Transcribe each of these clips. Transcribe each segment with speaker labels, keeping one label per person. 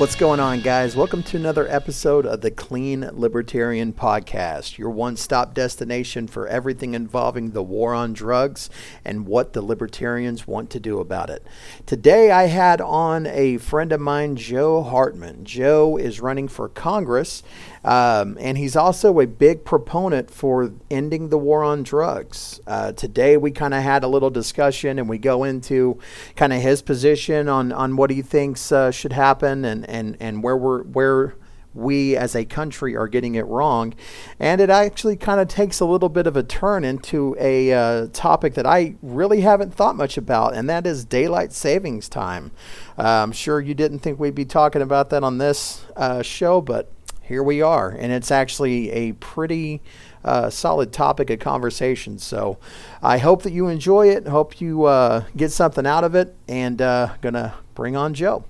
Speaker 1: What's going on, guys? Welcome to another episode of the Clean Libertarian Podcast, your one stop destination for everything involving the war on drugs and what the libertarians want to do about it. Today, I had on a friend of mine, Joe Hartman. Joe is running for Congress, um, and he's also a big proponent for ending the war on drugs. Uh, today, we kind of had a little discussion, and we go into kind of his position on, on what he thinks uh, should happen and and and where we're where we as a country are getting it wrong. And it actually kind of takes a little bit of a turn into a uh, topic that I really haven't thought much about, and that is daylight savings time. Uh, I'm sure you didn't think we'd be talking about that on this uh, show, but here we are. And it's actually a pretty uh, solid topic of conversation. So I hope that you enjoy it. Hope you uh, get something out of it, and uh, gonna bring on Joe.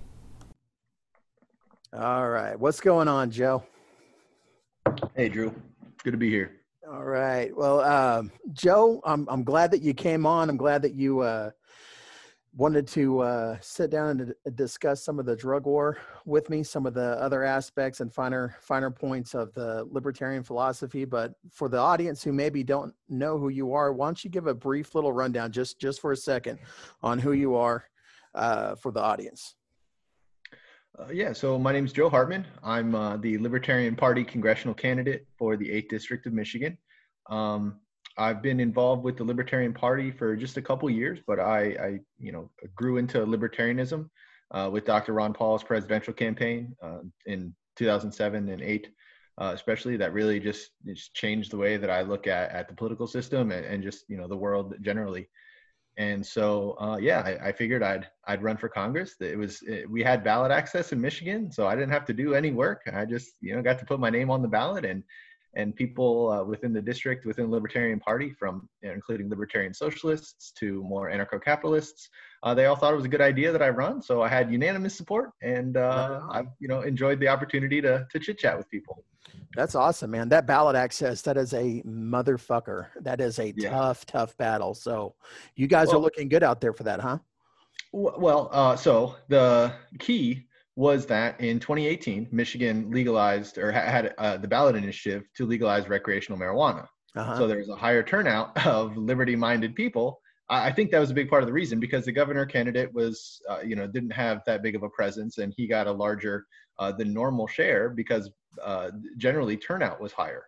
Speaker 1: All right. What's going on, Joe?
Speaker 2: Hey, Drew. Good to be here.
Speaker 1: All right. Well, um, Joe, I'm, I'm glad that you came on. I'm glad that you uh, wanted to uh, sit down and discuss some of the drug war with me, some of the other aspects and finer finer points of the libertarian philosophy. But for the audience who maybe don't know who you are, why don't you give a brief little rundown, just just for a second, on who you are uh, for the audience?
Speaker 2: Uh, yeah, so my name is Joe Hartman. I'm uh, the Libertarian Party congressional candidate for the 8th District of Michigan. Um, I've been involved with the Libertarian Party for just a couple years, but I, I you know, grew into libertarianism uh, with Dr. Ron Paul's presidential campaign uh, in 2007 and 8, uh, especially. That really just, just changed the way that I look at, at the political system and, and just, you know, the world generally and so uh, yeah I, I, figured i'd i'd run for congress it was it, we had ballot access in michigan so i didn't have to do any work i just you know got to put my name on the ballot and and people uh, within the district within the libertarian party from you know, including libertarian socialists to more anarcho-capitalists uh, they all thought it was a good idea that i run so i had unanimous support and uh, i you know enjoyed the opportunity to to chit chat with people
Speaker 1: that's awesome, man. That ballot access, that is a motherfucker. That is a yeah. tough, tough battle. So you guys well, are looking good out there for that, huh?
Speaker 2: Well, uh, so the key was that in 2018, Michigan legalized or had uh, the ballot initiative to legalize recreational marijuana. Uh-huh. So there's a higher turnout of liberty-minded people. I think that was a big part of the reason because the governor candidate was, uh, you know, didn't have that big of a presence, and he got a larger uh, than normal share because uh, generally turnout was higher.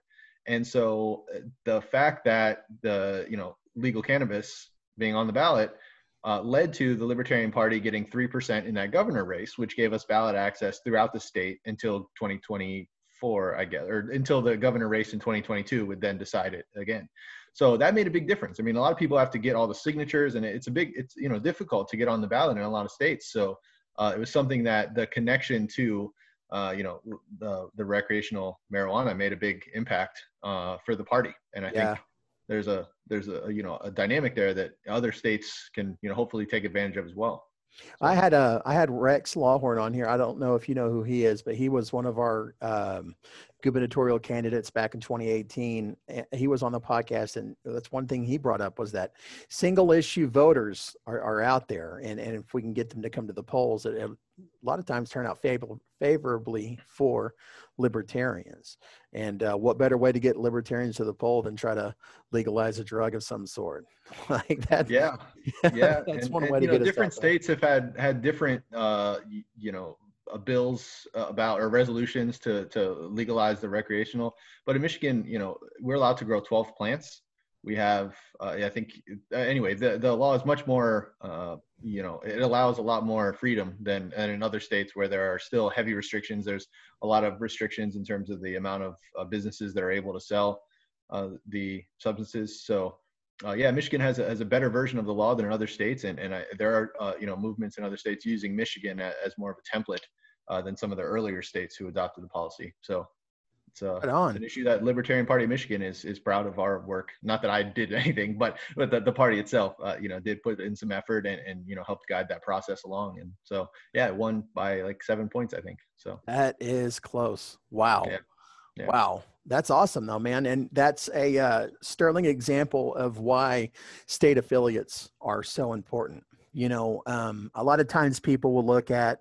Speaker 2: And so uh, the fact that the you know legal cannabis being on the ballot uh, led to the Libertarian Party getting three percent in that governor race, which gave us ballot access throughout the state until 2024, I guess, or until the governor race in 2022 would then decide it again. So that made a big difference. I mean, a lot of people have to get all the signatures, and it's a big, it's you know difficult to get on the ballot in a lot of states. So uh, it was something that the connection to uh, you know, the the recreational marijuana made a big impact uh, for the party, and I yeah. think there's a there's a you know a dynamic there that other states can you know hopefully take advantage of as well.
Speaker 1: I had a I had Rex Lawhorn on here. I don't know if you know who he is, but he was one of our um, gubernatorial candidates back in 2018. He was on the podcast, and that's one thing he brought up was that single issue voters are, are out there, and, and if we can get them to come to the polls, it, it a lot of times turn out favor, favorably for libertarians. And uh, what better way to get libertarians to the poll than try to legalize a drug of some sort?
Speaker 2: like that. Yeah, yeah. that's and, one and, way to know, get different states have had had different, uh, you know, uh, bills uh, about or resolutions to to legalize the recreational. But in Michigan, you know, we're allowed to grow 12 plants. We have, uh, I think, uh, anyway, the the law is much more, uh, you know, it allows a lot more freedom than, than in other states where there are still heavy restrictions. There's a lot of restrictions in terms of the amount of uh, businesses that are able to sell the substances. So. Uh, yeah, Michigan has a, has a better version of the law than in other states, and and I, there are uh, you know movements in other states using Michigan as, more of a template uh, than some of the earlier states who adopted the policy. So it's, uh, right an issue that Libertarian Party of Michigan is is proud of our work. Not that I did anything, but but the, the party itself, uh, you know, did put in some effort and, and you know helped guide that process along. And so yeah, it won by like seven points, I think. So
Speaker 1: that is close. Wow. Yeah. Yeah. Wow. That's awesome though, man. And that's a uh, sterling example of why state affiliates are so important. You know, um, a lot of times people will look at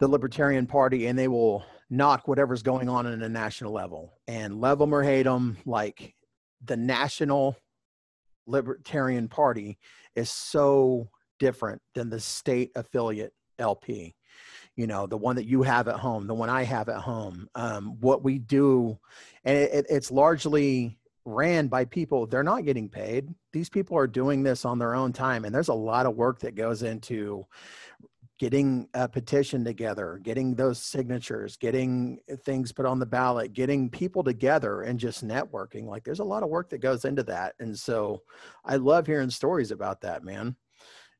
Speaker 1: the Libertarian Party and they will knock whatever's going on in a national level and love them or hate them. Like the National Libertarian Party is so different than the state affiliate LP. You know, the one that you have at home, the one I have at home. Um, what we do, and it, it's largely ran by people they're not getting paid these people are doing this on their own time and there's a lot of work that goes into getting a petition together getting those signatures getting things put on the ballot getting people together and just networking like there's a lot of work that goes into that and so i love hearing stories about that man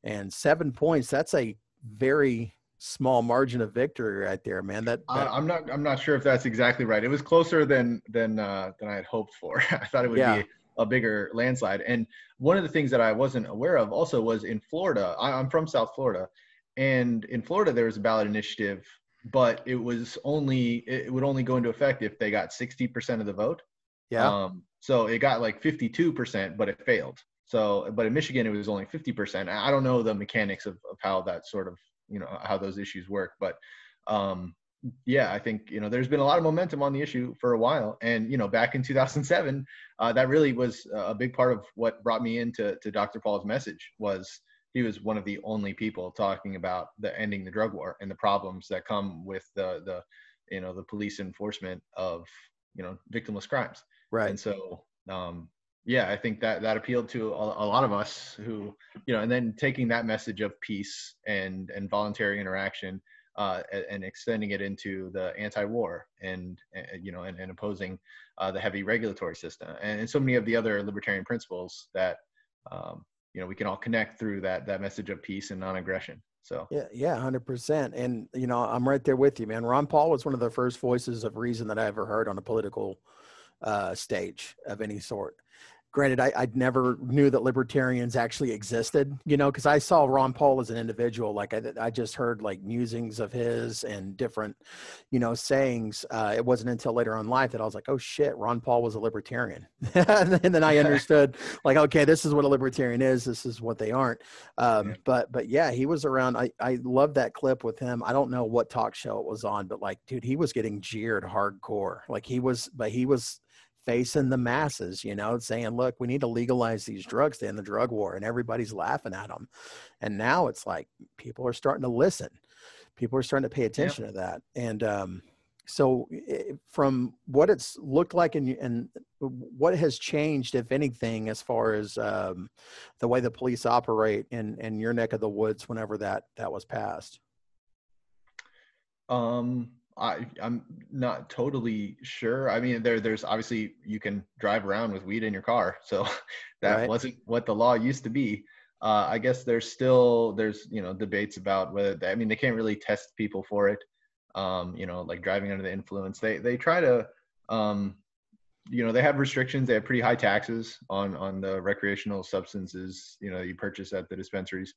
Speaker 1: and seven points that's a very small margin of victory right there, man. That, that...
Speaker 2: I'm not I'm not sure if that's exactly right. It was closer than than uh, than I had hoped for. I thought it would yeah. be a bigger landslide. And one of the things that I wasn't aware of also was in Florida. I, I'm from South Florida, and in Florida there was a ballot initiative, but it was only it would only go into effect if they got 60% of the vote.
Speaker 1: Yeah. Um,
Speaker 2: so it got like 52%, but it failed. So, but in Michigan, it was only 50%. I don't know the mechanics of, of how that sort of you know how those issues work. But um yeah i think you know there's been a lot of momentum on the issue for a while. And you know back in 2007 uh, that really was a big part of what brought me into to dr paul's message was he was one of the only people talking about the ending the drug war and the problems that come with the the you know the police enforcement of you know victimless crimes.
Speaker 1: Right.
Speaker 2: And so um yeah, I think that that appealed to a, a, lot of us who, you know, and then taking that message of peace and and voluntary interaction uh, and, and, extending it into the anti-war and, and you know and, and opposing uh, the heavy regulatory system and, and, so many of the other libertarian principles that um, you know we can all connect through that that message of peace and non-aggression. So
Speaker 1: yeah, yeah, hundred percent. And you know, I'm right there with you, man. Ron Paul was one of the first voices of reason that I ever heard on a political uh, stage of any sort granted I, I never knew that libertarians actually existed you know because i saw ron paul as an individual. Like I, I just heard like musings of his and different you know sayings. Uh, it wasn't until later on life that i was like oh shit ron paul was a libertarian. And then i understood like okay this is what a libertarian is. This is what they aren't. Um, yeah. but but yeah he was around. I i love that clip with him. I don't know what talk show it was on but like dude he was getting jeered hardcore. Like he was but he was facing the masses, you know, saying, look, we need to legalize these drugs to end the drug war. And everybody's laughing at them. And now it's like people are starting to listen. People are starting to pay attention to that. And um, so, it, eh, from what it's looked like and, and what has changed, if anything, as far as um, the way the police operate in, in your neck of the woods whenever that, that was passed?
Speaker 2: Um, I I'm not totally sure. I mean, there there's obviously you can drive around with weed in your car, so that right. wasn't what the law used to be. Uh, I guess there's still there's you know debates about whether they, I mean they can't really test people for it. Um, you know, like driving under the influence. They they try to um, you know they have restrictions. They have pretty high taxes on on the recreational substances you know you purchase at the dispensaries.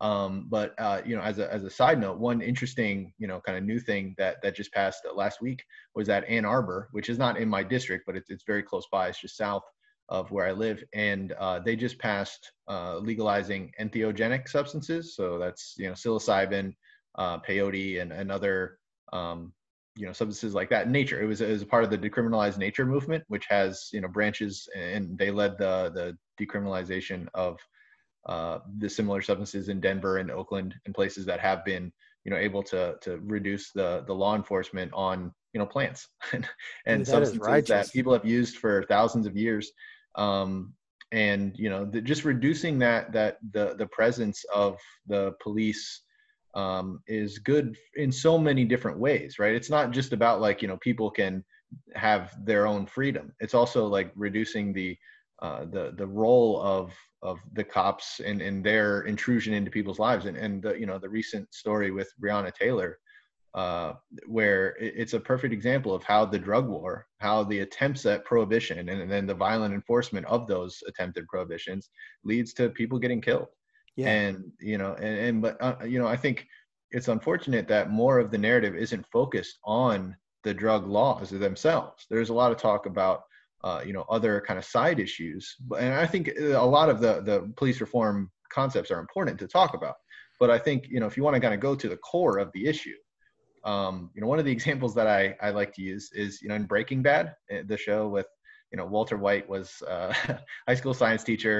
Speaker 2: Um, but uh, you know, as a as a side note, one interesting you know kind of new thing that that just passed last week was that Ann Arbor, which is not in my district, but it's it's very close by. It's just south of where I live, and uh, they just passed uh, legalizing entheogenic substances. So that's you know psilocybin, uh, peyote, and and other um, you know substances like that nature. It was it was a part of the decriminalized nature movement, which has you know branches, and they led the the decriminalization of uh, the similar substances in Denver and Oakland and places that have been you know able to to reduce the the law enforcement on you know plants. And, and Dude, substances that people have used for thousands of years um, and you know the, just reducing that that the the presence of the police um, is good in so many different ways right? It's not just about like you know people can have their own freedom. It's also like reducing the uh, the the role of of the cops and, and their intrusion into people's lives and and the, you know the recent story with Breonna Taylor uh, where it's a perfect example of how the drug war, how the attempts at prohibition and, and then the violent enforcement of those attempted prohibitions leads to people getting killed. Yeah. And, you know, and, and but, uh, you know, I think it's unfortunate that more of the narrative isn't focused on the drug laws themselves. There's a lot of talk about uh, you know other kind of side issues and i think uh, a lot of the the police reform concepts are important to talk about but i think you know if you want to kind of go to the core of the issue Um, you know, one of the examples that I, I like to use is, you know, in Breaking Bad, eh, the show with, you know, Walter White was a high school science teacher,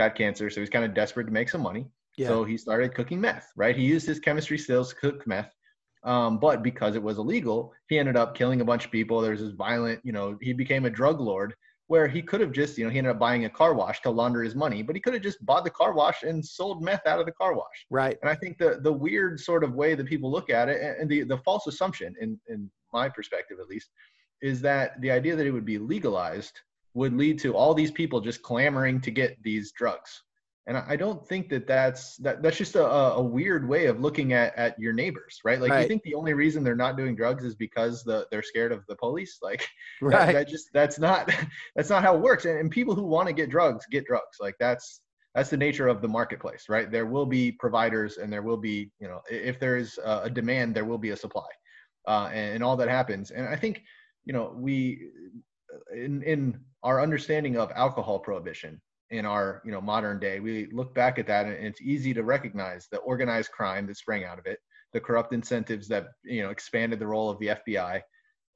Speaker 2: got cancer, so he's kind of desperate to make some money. Yeah. So he started cooking meth, right? He used his chemistry skills to cook meth. Um, but because it was illegal, he ended up killing a bunch of people. There's this violent, you know, he became a drug lord where he could have just, you know, he ended up buying a car wash to launder his money, but he could have just bought the car wash and sold meth out of the car wash.
Speaker 1: Right.
Speaker 2: And I think the the weird sort of way that people look at it and the, the false assumption in, in my perspective at least, is that the idea that it would be legalized would lead to all these people just clamoring to get these drugs and I don't think that that's that that's just a, a weird way of looking at at your neighbors, right? Like right. you think the only reason they're not doing drugs is because the they're scared of the police. Like right. that, that just that's not that's not how it works. And, and people who want to get drugs get drugs. Like that's that's the nature of the marketplace, right? There will be providers, and there will be you know if there is a demand, there will be a supply, uh, and, and all that happens. And I think you know we in in our understanding of alcohol prohibition in our you know modern day we look back at that and it's easy to recognize the organized crime that sprang out of it the corrupt incentives that you know expanded the role of the fbi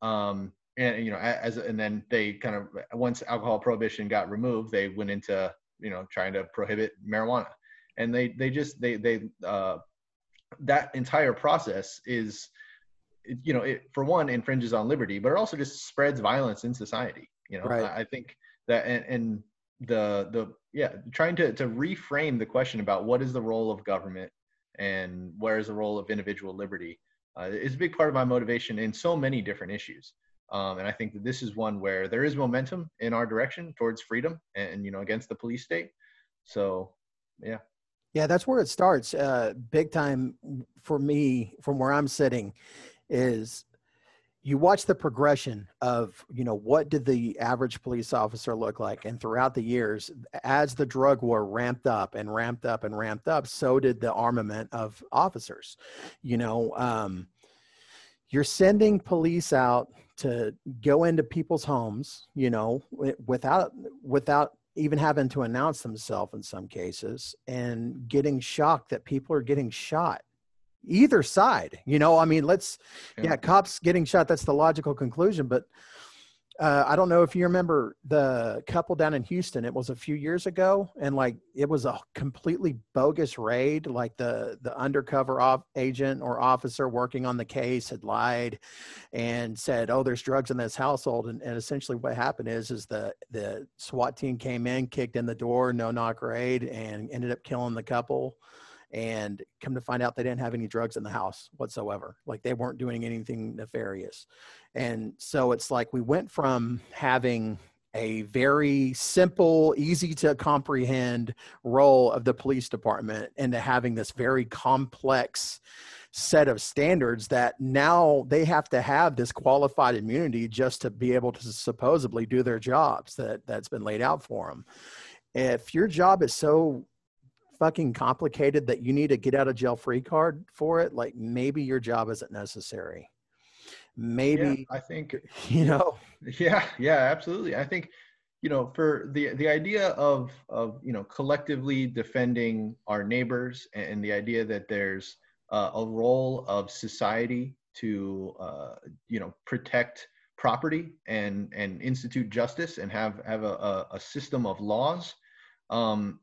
Speaker 2: um, and you know as and then they kind of once alcohol prohibition got removed they went into you know trying to prohibit marijuana and they they just they they uh, that entire process is you know it for one infringes on liberty but it also just spreads violence in society you know right. I, I think that and, and the the yeah trying to to reframe the question about what is the role of government and where is the role of individual liberty uh, is a big part of my motivation in so many different issues. Um, and i think that this is one where there is momentum in our direction towards freedom and, and you know against the police state. So yeah.
Speaker 1: Yeah that's where it starts. Uh, big time for me from where i'm sitting is you watch the progression of you know what did the average police officer look like? And throughout the years as the drug war ramped up and ramped up and ramped up so did the armament of officers. You know um, you're sending police out to go into people's homes you know without without even having to announce themselves in some cases and getting shocked that people are getting shot either side you know i mean let's yeah, yeah cops getting shot that's the logical conclusion but uh, I don't know if you remember the couple down in Houston. It was a few years ago, and like it was a completely bogus raid. Like the the undercover op- agent or officer working on the case had lied and said, "Oh, there's drugs in this household." And, and essentially, what happened is is the the SWAT team came in, kicked in the door, no knock raid, and ended up killing the couple and come to find out they didn't have any drugs in the house whatsoever. Like they weren't doing anything nefarious. And so it's like we went from having a very simple easy to comprehend role of the police department into having this very complex set of standards that now they have to have this qualified immunity just to be able to supposedly do their jobs that that's been laid out for them if your job is so fucking complicated that you need a get out of jail free card for it, like maybe your job isn't necessary. Maybe
Speaker 2: yeah, I think
Speaker 1: you know.
Speaker 2: Yeah, yeah, absolutely. I think you know for the the idea of of you know collectively defending our neighbors and the idea that there's uh, a role of society to uh, you know protect property and and institute justice and have have a, a, system of laws um,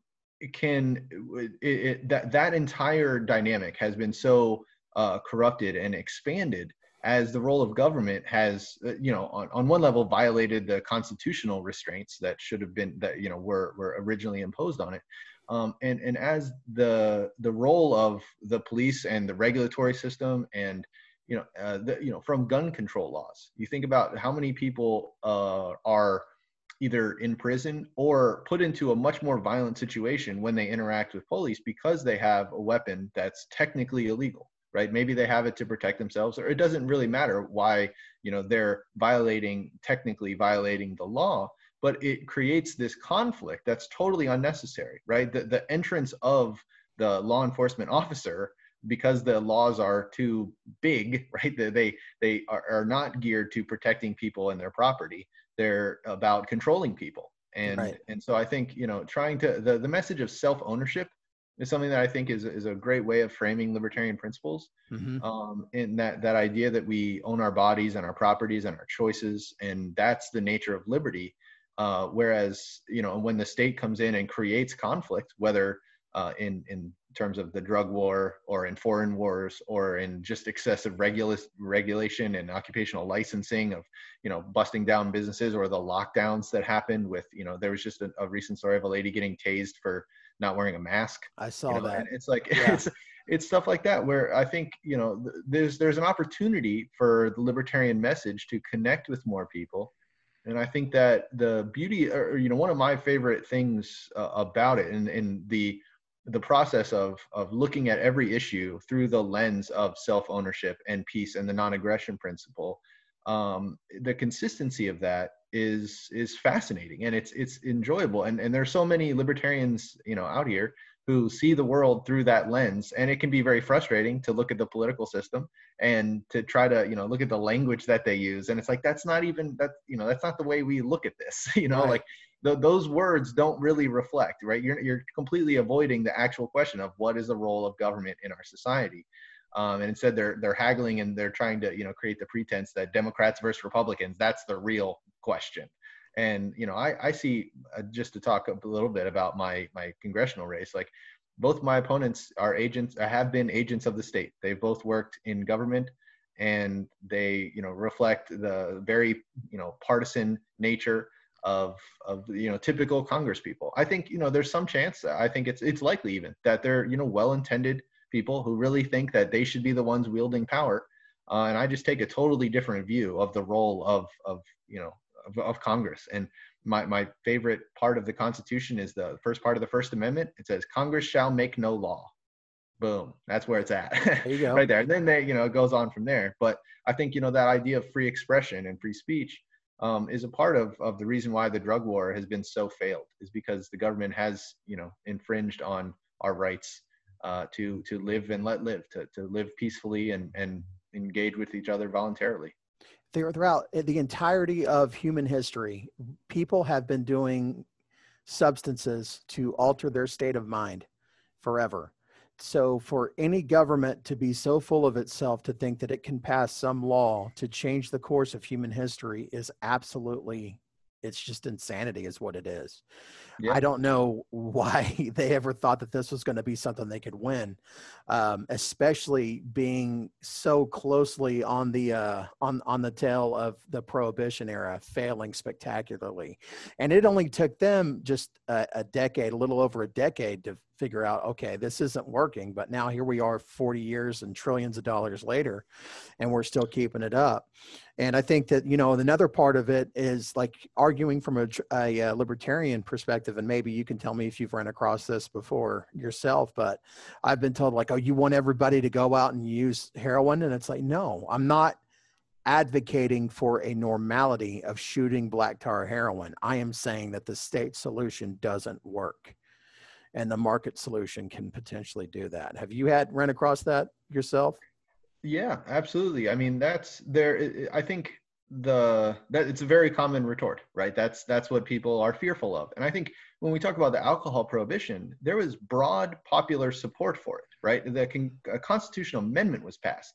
Speaker 2: can it, it, that that entire dynamic has been so uh, corrupted and expanded as the role of government has uh, you know on, on one level violated the constitutional restraints that should have been that you know were were originally imposed on it. Um, and and as the the role of the police and the regulatory system and you know uh, the, you know from gun control laws you think about how many people uh, are either in prison or put into a much more violent situation when they interact with police because they have a weapon that's technically illegal right? Maybe they have it to protect themselves or it doesn't really matter why you know they're violating technically violating the law but it creates this conflict that's totally unnecessary right? The, the entrance of the law enforcement officer because the laws are too big right? They they, are, are not geared to protecting people and their property they're about controlling people and right. and so i think you know trying to the, the message of self ownership is something that I think is is a great way of framing libertarian principles. Mm-hmm. Um, and that that idea that we own our bodies and our properties and our choices, and that's the nature of liberty. Uh, whereas you know when the state comes in and creates conflict, whether uh, in in terms of the drug war or in foreign wars or in just excessive regula- regulation and occupational licensing of you know busting down businesses or the lockdowns that happened with you know there was just a, a recent story of a lady getting tased for not wearing a mask.
Speaker 1: I saw
Speaker 2: you
Speaker 1: know, that.
Speaker 2: it's like yeah. it's it's stuff like that where i think you know there's there's an opportunity for the libertarian message to connect with more people. And i think that the beauty or you know one of my favorite things uh, about it and, and the the process of of looking at every issue through the lens of self ownership and peace and the non aggression principle um, the consistency of that is is fascinating and it's it's enjoyable and and there's so many libertarians you know out here who see the world through that lens and it can be very frustrating to look at the political system and to try to you know look at the language that they use and it's like that's not even that you know that's not the way we look at this you know right. like th- those words don't really reflect, right? You're, you're completely avoiding the actual question of what is the role of government in our society. Um, and instead they're they're haggling and they're trying to you know create the pretense that Democrats versus Republicans that's the real question. And you know I I see uh, just to talk a little bit about my my congressional race like both my opponents are agents uh, have been agents of the state. They've both worked in government and they you know reflect the very you know partisan nature of of you know typical Congress people. I think you know there's some chance. I think it's it's likely even that they're you know well-intended people who really think that they should be the ones wielding power. Uh, and I just take a totally different view of the role of of you know of, of Congress. And my my favorite part of the Constitution is the first part of the First Amendment. It says Congress shall make no law. Boom. That's where it's at.
Speaker 1: There you go.
Speaker 2: right there. And then they, you know, it goes on from there. But I think, you know, that idea of free expression and free speech um, is a part of, of the reason why the drug war has been so failed is because the government has you know infringed on our rights uh, to to live and let live to, to live peacefully and and engage with each other voluntarily.
Speaker 1: Throughout the entirety of human history people have been doing substances to alter their state of mind forever so for any government to be so full of itself to think that it can pass some law to change the course of human history is absolutely it's just insanity is what it is. I don't know why they ever thought that this was going to be something they could win um, especially being so closely on the uh, on on the tail of the prohibition era failing spectacularly. And it only took them just a, a decade a little over a decade to figure out okay this isn't working but now here we are 40 years and trillions of dollars later and we're still keeping it up and i think that you know another part of it is like arguing from a, a, a libertarian perspective and maybe you can tell me if you've run across this before yourself but i've been told like oh you want everybody to go out and use heroin and it's like no i'm not advocating for a normality of shooting black tar heroin. I am saying that the state solution doesn't work and the market solution can potentially do that. Have you had run across that yourself?
Speaker 2: Yeah, absolutely. I mean, that's there. I think the that it's a very common retort, right? That's that's what people are fearful of. And I think when we talk about the alcohol prohibition, there was broad popular support for it, right? The con- a constitutional amendment was passed,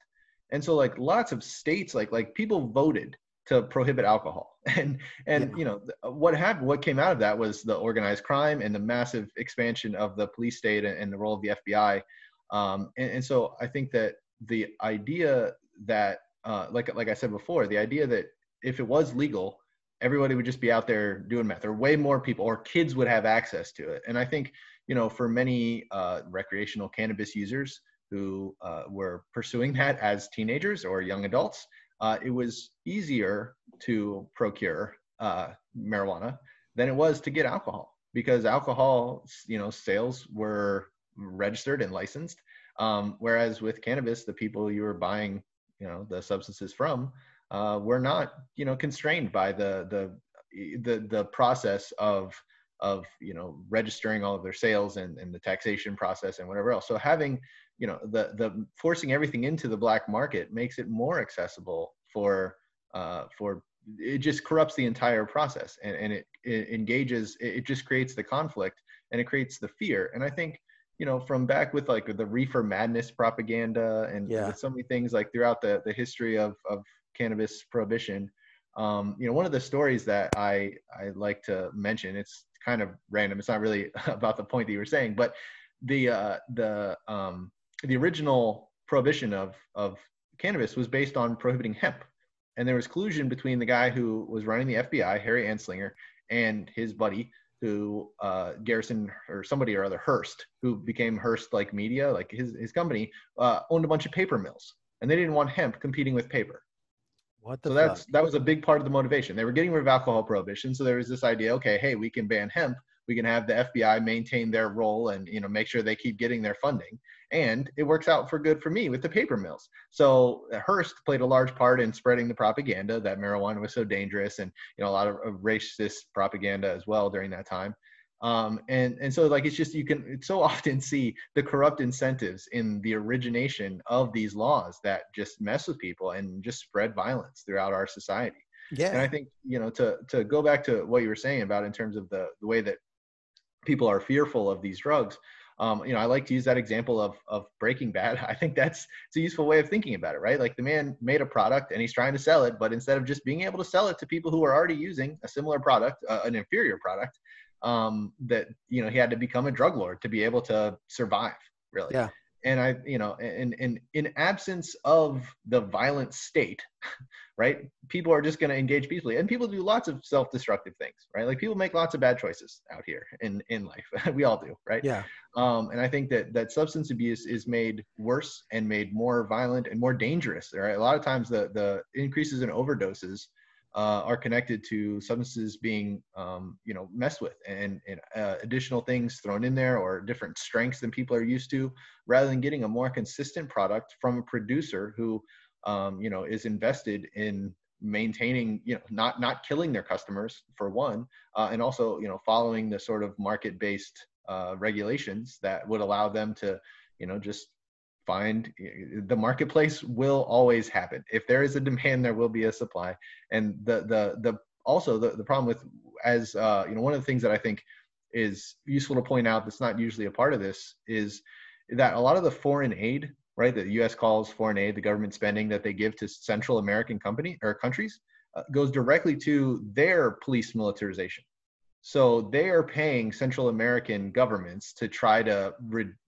Speaker 2: and so like lots of states, like like people voted to prohibit alcohol and and yeah. you know what happened what came out of that was the organized crime and the massive expansion of the police state and, and the role of the fbi um, and, and, so i think that the idea that uh, like like i said before the idea that if it was legal everybody would just be out there doing meth or way more people or kids would have access to it and i think you know for many uh, recreational cannabis users who uh, were pursuing that as teenagers or young adults uh, it was easier to procure uh, marijuana than it was to get alcohol because alcohol, you know, sales were registered and licensed. Um, whereas with cannabis, the people you were buying, you know, the substances from uh, were not, you know, constrained by the the the the process of of you know registering all of their sales and, and the taxation process and whatever else. So having you know the the forcing everything into the black market makes it more accessible for uh, for it just corrupts the entire process and, and it, it engages it just creates the conflict and it creates the fear and i think you know, from back with like the reefer madness propaganda and
Speaker 1: yeah.
Speaker 2: so many things like throughout the, the history of, of cannabis prohibition. Um, you know, one of the stories that I, I like to mention, it's kind of random. It's not really about the point that you were saying, but the, uh, the, um, the original prohibition of, of cannabis was based on prohibiting hemp. And there was collusion between the guy who was running the FBI, Harry Anslinger, and his buddy who uh, Garrison or somebody or other Hearst, who became Hearst like Media, like his his company, uh, owned a bunch of paper mills, and they didn't want hemp competing with paper.
Speaker 1: What the
Speaker 2: so
Speaker 1: fuck?
Speaker 2: that's that was a big part of the motivation. They were getting rid of alcohol prohibition, so there was this idea: okay, hey, we can ban hemp, we can have the FBI maintain their role and you know make sure they keep getting their funding, and it works out for good for me with the paper mills. So uh, Hearst played a large part in spreading the propaganda that marijuana was so dangerous, and you know a lot of, of racist propaganda as well during that time. Um, and and so like it's just you can so often see the corrupt incentives in the origination of these laws that just mess with people and just spread violence throughout our society.
Speaker 1: Yeah.
Speaker 2: And I think you know to to go back to what you were saying about in terms of the the way that people are fearful of these drugs um, you know, I like to use that example of of Breaking Bad. I think that's it's a useful way of thinking about it, right? Like the man made a product and he's trying to sell it, but instead of just being able to sell it to people who are already using a similar product, uh, an inferior product, um, that you know he had to become a drug lord to be able to survive, really.
Speaker 1: Yeah
Speaker 2: and I, you know, and in in absence of the violent state, right? People are just going to engage peacefully, and people do lots of self-destructive things, right? Like people make lots of bad choices out here in in life. we all do, right?
Speaker 1: Yeah.
Speaker 2: Um, and I think that that substance abuse is made worse and made more violent and more dangerous. Right? A lot of times, the the increases in overdoses uh, are connected to substances being um, you know messed with and, and uh, additional things thrown in there or different strengths than people are used to rather than getting a more consistent product from a producer who um, you know is invested in maintaining you know not not killing their customers for one uh, and also you know following the sort of market based uh, regulations that would allow them to you know just find the marketplace will always happen if there is a demand there will be a supply. And the the the also the, the problem with as uh, you know one of the things that i think is useful to point out that's not usually a part of this is that a lot of the foreign aid right that the us calls foreign aid the government spending that they give to central american company or countries uh, goes directly to their police militarization so they are paying Central American governments to try to,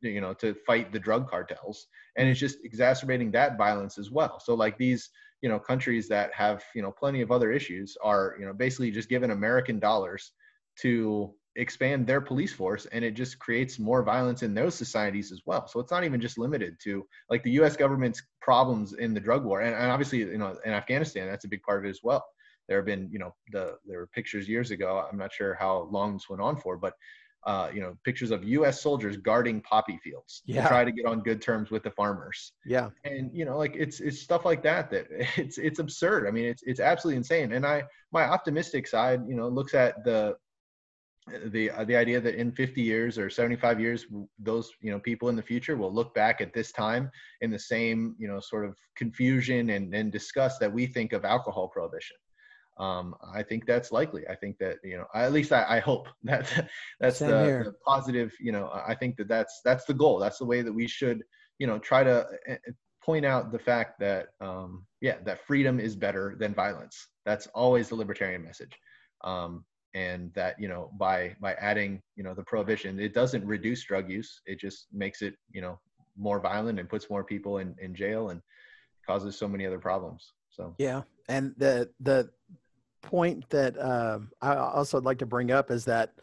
Speaker 2: you know, to fight the drug cartels, and it's just exacerbating that violence as well. So like these, you know, countries that have, you know, plenty of other issues are, you know, basically just given American dollars to expand their police force, and it just creates more violence in those societies as well. So it's not even just limited to like the U.S. government's problems in the drug war, and, and obviously, you know, in Afghanistan, that's a big part of it as well there have been, you know, the there were pictures years ago. I'm not sure how long this went on for, but uh, you know, pictures of U.S. soldiers guarding poppy fields
Speaker 1: yeah.
Speaker 2: to try to get on good terms with the farmers.
Speaker 1: Yeah,
Speaker 2: and you know, like it's it's stuff like that that it's it's absurd. I mean, it's it's absolutely insane. And I my optimistic side, you know, looks at the the uh, the idea that in 50 years or 75 years those you know people in the future will look back at this time in the same you know sort of confusion and, and disgust that we think of alcohol prohibition um, I think that's likely. I think that you know, at least I, I hope that that's the, the, positive. You know, I think that that's that's the goal. That's the way that we should, you know, try to eh, eh, point out the fact that um, yeah, that freedom is better than violence. That's always the libertarian message. Um, and that you know by by adding you know the prohibition it doesn't reduce drug use it just makes it you know more violent and puts more people in in jail and causes so many other problems so
Speaker 1: yeah and the the point that uh, I also would like to bring up is that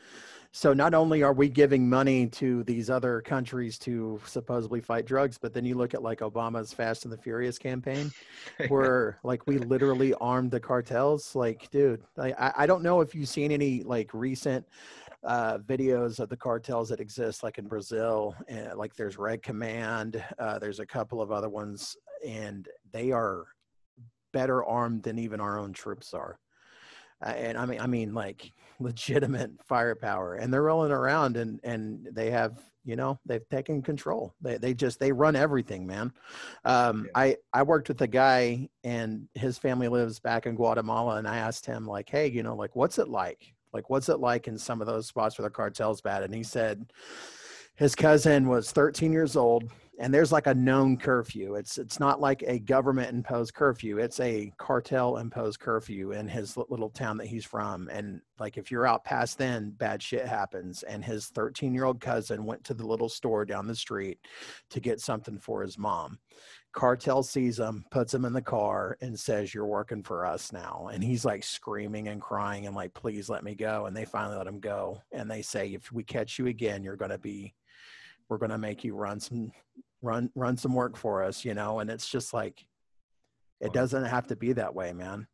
Speaker 1: so not only are we giving money to these other countries to supposedly fight drugs, but then you look at like Obama's Fast and the Furious campaign, where like we literally armed the cartels. Like, dude, I, I don't know if you've seen any like recent uh, videos of the cartels that exist, like in Brazil, and like there's Red Command, uh, there's a couple of other ones, and they are better armed than even our own troops are uh, and I mean, I mean, like legitimate firepower, and they're rolling around, and and they have, you know, they've taken control. They they just they run everything, man. Um, yeah. I I worked with a guy, and his family lives back in Guatemala, and I asked him like, hey, you know, like what's it like? Like, what's it like in some of those spots where the cartel's bad? And he said, his cousin was 13 years old and there's like a known curfew. It's it's not like a government imposed curfew. It's a cartel imposed curfew in his little town that he's from. And like if you're out past then bad shit happens. And his 13 year old cousin went to the little store down the street to get something for his mom. Cartel sees him puts him in the car and says you're working for us now. And he's like screaming and crying and like please let me go. And they finally let him go. And they say if we catch you again you're going to be we're going to make you run some run run some work for us you know? And it's just like it doesn't have to be that way man.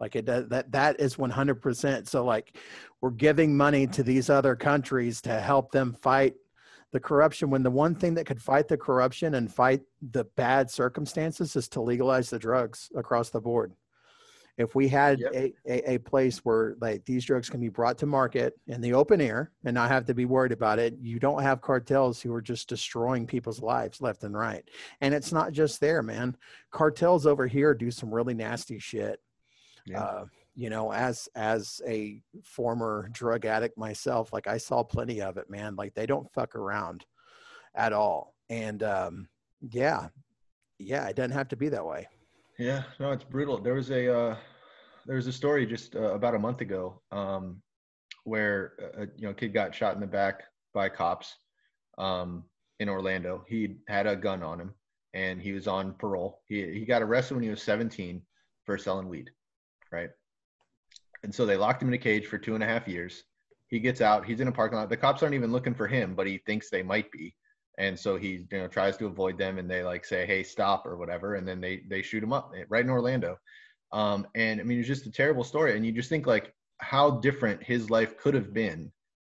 Speaker 1: Like it does that that is 100% so like we're giving money to these other countries to help them fight the corruption when the one thing that could fight the corruption and fight the bad circumstances is to legalize the drugs across the board if we had yep. a, a, a, place where like these drugs can be brought to market in the open air and not have to be worried about it you don't have cartels who are just destroying people's lives left and right. And it's not just there man. Cartels over here do some really nasty shit. Yeah. uh, you know as as a former drug addict myself like i saw plenty of it man. Like they don't fuck around at all. And um yeah. Yeah it doesn't have to be that way
Speaker 2: yeah, no, it's brutal. There was a uh, there was a story just uh, about a month ago um, where a uh, you know kid got shot in the back by cops um, in Orlando. He had a gun on him and he was on parole. He he got arrested when he was 17 for selling weed, right? And so they locked him in a cage for two and a half years. He gets out. He's in a parking lot. The cops aren't even looking for him, but he thinks they might be and so he you know tries to avoid them and they like say hey stop or whatever and then they they shoot him up eh, right in orlando. Um, and i mean it's just a terrible story and you just think like how different his life could have been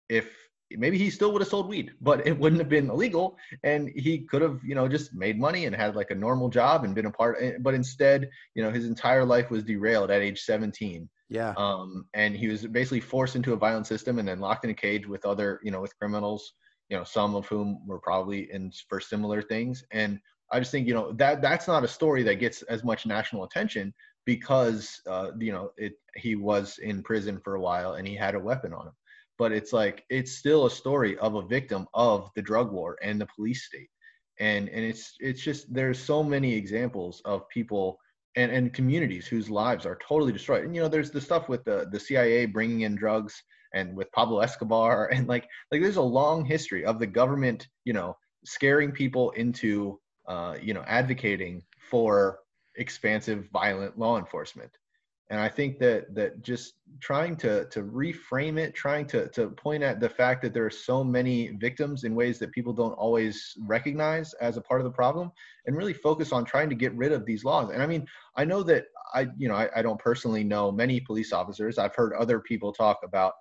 Speaker 2: if maybe he still would have sold weed but it wouldn't have been illegal and he could have you know just made money and had like a normal job and been a part eh, but instead you know his entire life was derailed at age 17
Speaker 1: yeah.
Speaker 2: Um and he was basically forced into a violent system and then locked in a cage with other you know with criminals you know, some of whom were probably in for similar things. And I just think, you know, that that's not a story that gets as much national attention because, uh, you know, it he was in prison for a while and he had a weapon on him. But it's like it's still a story of a victim of the drug war and the police state. And and it's it's just there's so many examples of people and, and communities whose lives are totally destroyed. And you know, there's the stuff with the the CIA bringing in drugs and with Pablo Escobar and like like there's a long history of the government you know scaring people into uh, you know advocating for expansive violent law enforcement. And i think that that just trying to to reframe it trying to to point at the fact that there are so many victims in ways that people don't always recognize as a part of the problem and really focus on trying to get rid of these laws. And i mean i know that i you know i, I don't personally know many police officers. I've heard other people talk about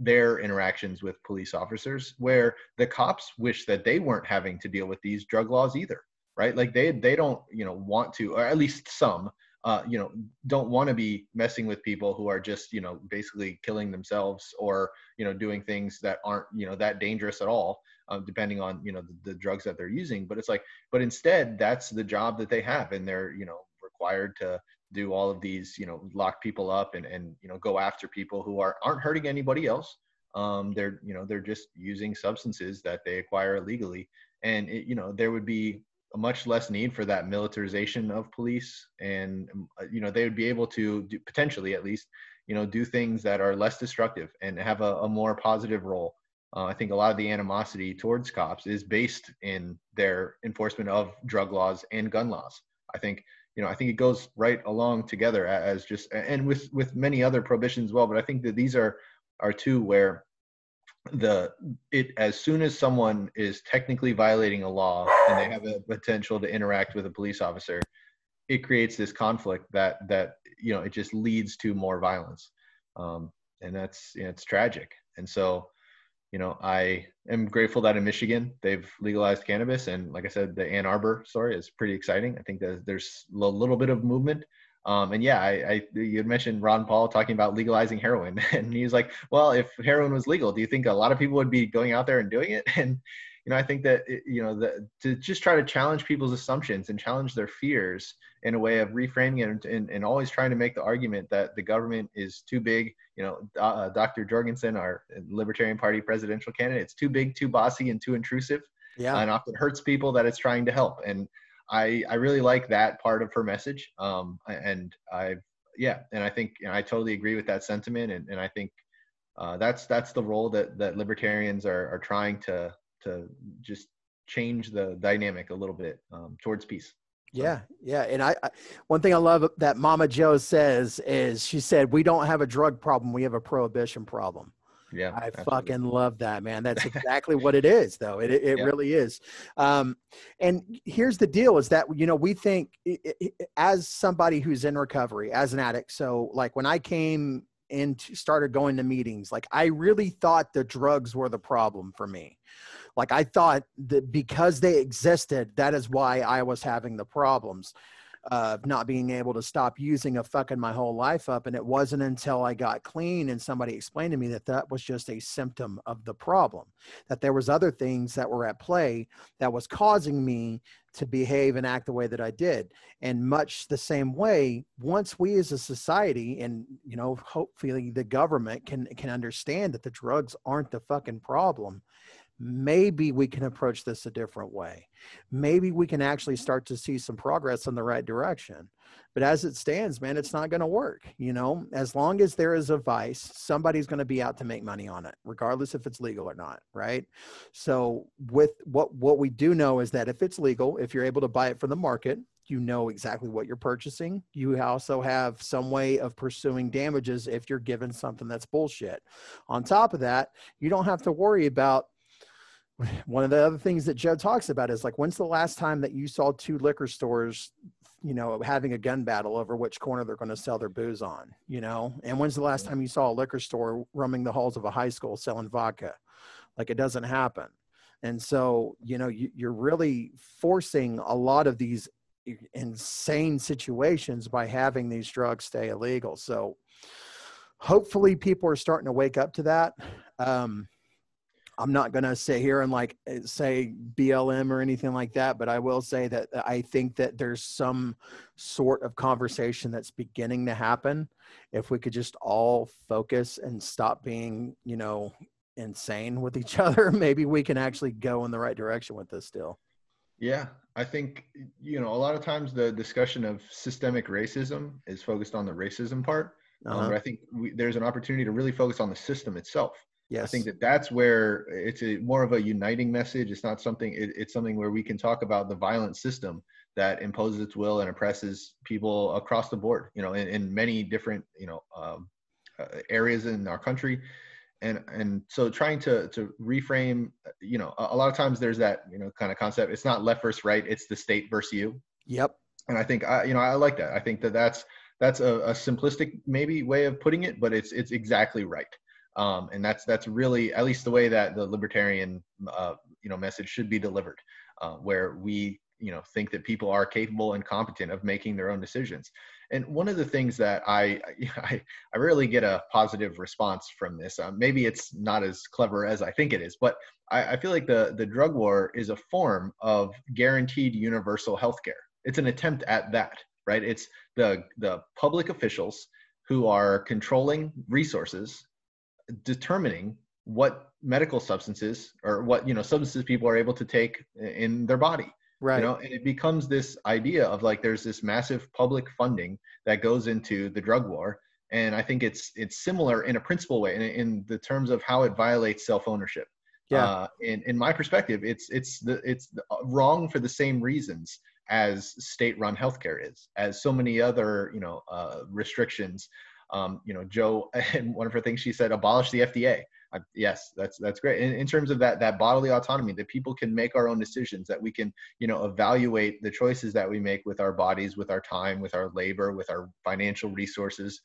Speaker 2: their interactions with police officers where the cops wish that they weren't having to deal with these drug laws either right? Like they they don't you know want to or at least some uh, you know don't want to be messing with people who are just you know basically killing themselves or you know doing things that aren't you know that dangerous at all uh, depending on you know the, the drugs that they're using. But it's like but instead that's the job that they have and they're you know required to do all of these, you know, lock people up and, and you know, go after people who are aren't hurting anybody else. Um, they're, you know, they're just using substances that they acquire illegally. And, it, you know, there would be a much less need for that militarization of police. And, um, uh, you know, they would be able to do, potentially at least, you know, do things that are less destructive and have a, a more positive role. Uh, I think a lot of the animosity towards cops is based in their enforcement of drug laws and gun laws. I think you know, I think it goes right along together as just and with with many other prohibitions as well. But I think that these are are two where the it as soon as someone is technically violating a law and they have a potential to interact with a police officer, it creates this conflict that that you know it just leads to more violence, um, and that's you know, it's tragic. And so you know, I am grateful that in Michigan they've legalized cannabis, and like I said, the Ann Arbor story is pretty exciting. I think that there's a little bit of movement. Um, and yeah, I, I you mentioned Ron Paul talking about legalizing heroin, and he was like, "Well, if heroin was legal, do you think a lot of people would be going out there and doing it?" And you know i think that you know the, to just try to challenge people's assumptions and challenge their fears in a way of reframing it and, and, and always trying to make the argument that the government is too big you know uh, dr jorgensen our libertarian party presidential candidate it's too big too bossy and too intrusive yeah. and often hurts people that it's trying to help. And i i really like that part of her message um and i've yeah and i think you know, i totally agree with that sentiment and, and i think uh, that's that's the role that that libertarians are are trying to to just change the dynamic a little bit um, towards peace.
Speaker 1: Yeah, yeah, and I, I, one thing I love that Mama Jo says is she said we don't have a drug problem, we have a prohibition problem.
Speaker 2: Yeah,
Speaker 1: I absolutely. fucking love that, man. That's exactly what it is, though. It it, yeah. really is. Um, and here's the deal: is that you know we think as somebody who's in recovery, as an addict. So like when I came and started going to meetings like i really thought the drugs were the problem for me like i thought that because they existed that is why i was having the problems of not being able to stop using a fucking my whole life up and it wasn't until i got clean and somebody explained to me that that was just a symptom of the problem that there was other things that were at play that was causing me to behave and act the way that I did. And much the same way, once we as a society and you know, hopefully the government can can understand that the drugs aren't the fucking problem, maybe we can approach this a different way. Maybe we can actually mm-hmm. start to see some progress in the right direction. But as it stands, man, it's not going to work. You know, as long as there is a vice, somebody's going to be out to make money on it, regardless if it's legal or not, right? So, with what what we do know is that if it's legal, if you're able to buy it from the market, you know exactly what you're purchasing. You also have some way of pursuing damages if you're given something that's bullshit. On top of that, you don't have to worry about one of the other things that Joe talks about is like, when's the last time that you saw two liquor stores, you know, having a gun battle over which corner they're going to sell their booze on, you know? And when's the last time you saw a liquor store roaming the halls of a high school selling vodka? Like, it doesn't happen. And so, you know, you, you're really forcing a lot of these insane situations by having these drugs stay illegal. So, hopefully, people are starting to wake up to that. Um, I'm not going to sit here and like eh, say BLM or anything like that, but I will say that I think that there's some sort of conversation that's beginning to happen. If we could just all focus and stop being, you know, insane with each other, maybe we can actually go in the right direction with this still.
Speaker 2: Yeah, I think, you know, a lot of times the discussion of systemic racism is focused on the racism part. Um, uh-huh. Um, but I think we, there's an opportunity to really focus on the system itself Yes. I think that that's where it's a, more of a uniting message. It's not something, it, it's something where we can talk about the violent system that imposes its will and oppresses people across the board, you know, in, in many different, you know, um, uh, areas in our country. And, and so trying to, to reframe, you know, a, a lot of times there's that, you know, kind of concept. It's not left versus right. It's the state versus you.
Speaker 1: Yep.
Speaker 2: And I think, I, you know, I like that. I think that that's, that's a, a simplistic maybe way of putting it, but it's, it's exactly right um, and that's that's really at least the way that the libertarian uh, you know message should be delivered, uh, where we you know think that people are capable and competent of making their own decisions. And one of the things that I I, I rarely get a positive response from this. Uh, maybe it's not as clever as I think it is, but I, I feel like the the drug war is a form of guaranteed universal health care. It's an attempt at that, right? It's the the public officials who are controlling resources determining what medical substances or what you know substances people are able to take in their body right. you know and it becomes this idea of like there's this massive public funding that goes into the drug war. And i think it's it's similar in a principal way in, in the terms of how it violates self-ownership. Yeah. Uh, in, in my perspective it's it's the it's the, uh, wrong for the same reasons as state-run healthcare is as so many other you know uh, restrictions um, you know, Jo, and one of her things she said, abolish the FDA. Uh, yes, that's that's great. In, in terms of that that bodily autonomy, that people can make our own decisions, that we can, you know, evaluate the choices that we make with our bodies, with our time, with our labor, with our financial resources,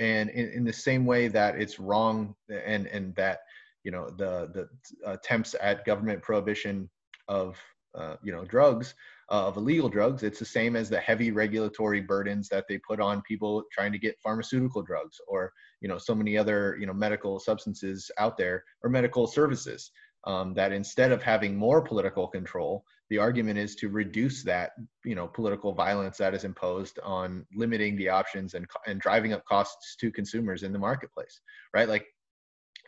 Speaker 2: and in, in the same way that it's wrong, and and that you know the the attempts at government prohibition of uh, you know drugs uh, of illegal drugs. It's the same as the heavy regulatory burdens that they put on people trying to get pharmaceutical drugs or you know so many other you know medical substances out there or medical services. um, that instead of having more political control, the argument is to reduce that, you know, political violence that is imposed on limiting the options and and driving up costs to consumers in the marketplace, right? Like,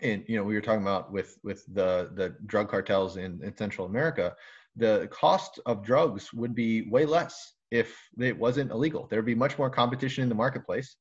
Speaker 2: and you know, we were talking about with with the the drug cartels in, in Central America, the cost of drugs would be way less if it wasn't illegal. There'd be much more competition in the marketplace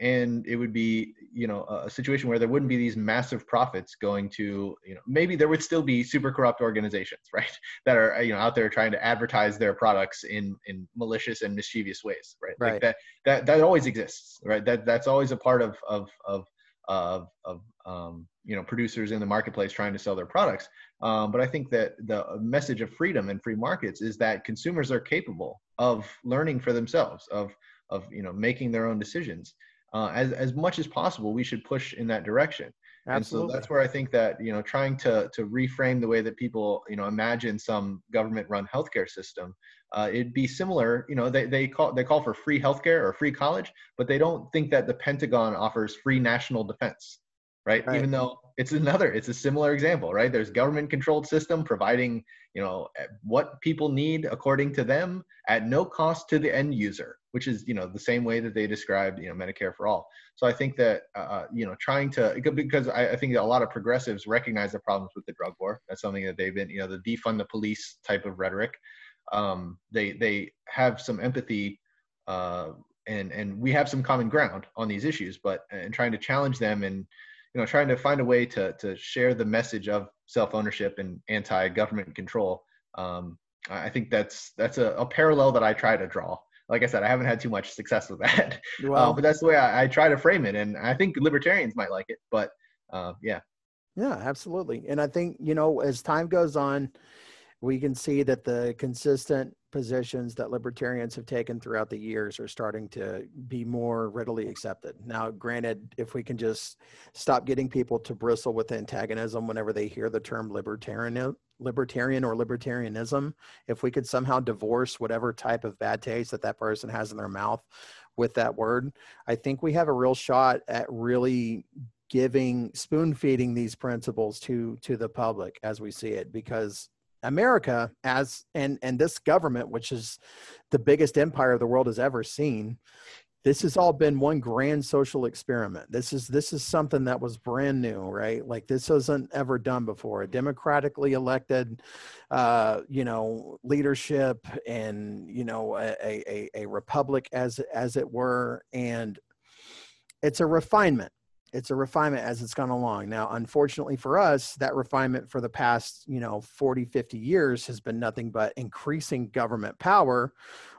Speaker 2: and it would be you know a situation where there wouldn't be these massive profits going to you know maybe there would still be super corrupt organizations right that are you know out there trying to advertise their products in in malicious and mischievous ways right,
Speaker 1: right.
Speaker 2: Like that that that always exists right that that's always a part of of of of, of um, you know producers in the marketplace trying to sell their products um, but i think that the message of freedom and free markets is that consumers are capable of learning for themselves of of you know making their own decisions uh, as as much as possible, we should push in that direction. Absolutely. And so that's where I think that you know trying to to reframe the way that people you know imagine some government-run healthcare system, uh, it'd be similar. You know, they they call they call for free healthcare or free college, but they don't think that the Pentagon offers free national defense, right? right? Even though it's another, it's a similar example, right? There's government-controlled system providing you know what people need according to them at no cost to the end user which is you know the same way that they described you know Medicare for all. So I think that uh, uh you know trying to because I, I think a lot of progressives recognize the problems with the drug war. That's something that they've been you know the defund the police type of rhetoric. Um, they they have some empathy. Uh, and and we have some common ground on these issues, but and trying to challenge them and you know trying to find a way to to share the message of self ownership and anti government control. Um, I think that's that's a, a parallel that I try to draw like I said, I haven't had too much success with that. Well, uh, but that's the way I, I, try to frame it, and I think libertarians might like it. But uh, yeah,
Speaker 1: yeah, absolutely. And I think you know, as time goes on, we can see that the consistent positions that libertarians have taken throughout the years are starting to be more readily accepted. Now, granted, if we can just stop getting people to bristle with antagonism whenever they hear the term libertarian, libertarian or libertarianism, if we could somehow divorce whatever type of bad taste that that person has in their mouth with that word, I think we have a real shot at really giving spoon feeding these principles to to the public as we see it because America as and and this government, which is the biggest empire the world has ever seen, this has all been one grand social experiment. This is this is something that was brand new, right? Like this wasn't ever done before. A democratically elected, uh, you know, leadership and you know a, a a republic as as it were, and it's a refinement it's a refinement as it's gone along. Now unfortunately for us that refinement for the past you know 40 50 years has been nothing but increasing government power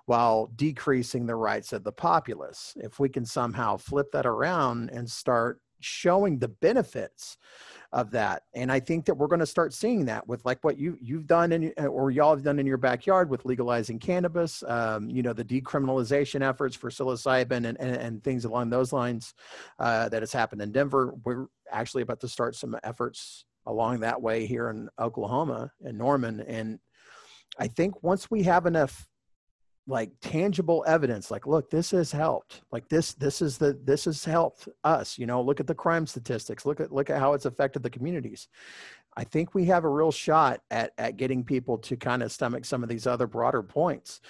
Speaker 1: while decreasing the rights of the populace. If we can somehow flip that around and start showing the benefits of that. And I think that we're going to start seeing that with like what you you've done in or y'all have done in your backyard with legalizing cannabis. Um, you know the decriminalization efforts for psilocybin and, and, and things along those lines uh, that has happened in Denver. We're actually about to start some efforts along that way here in Oklahoma and Norman. And I think once we have enough like tangible evidence like look this has helped. Like this this is the this has helped us you know look at the crime statistics look at look at how it's affected the communities. I think we have a real shot at at getting people to kind of stomach some of these other broader points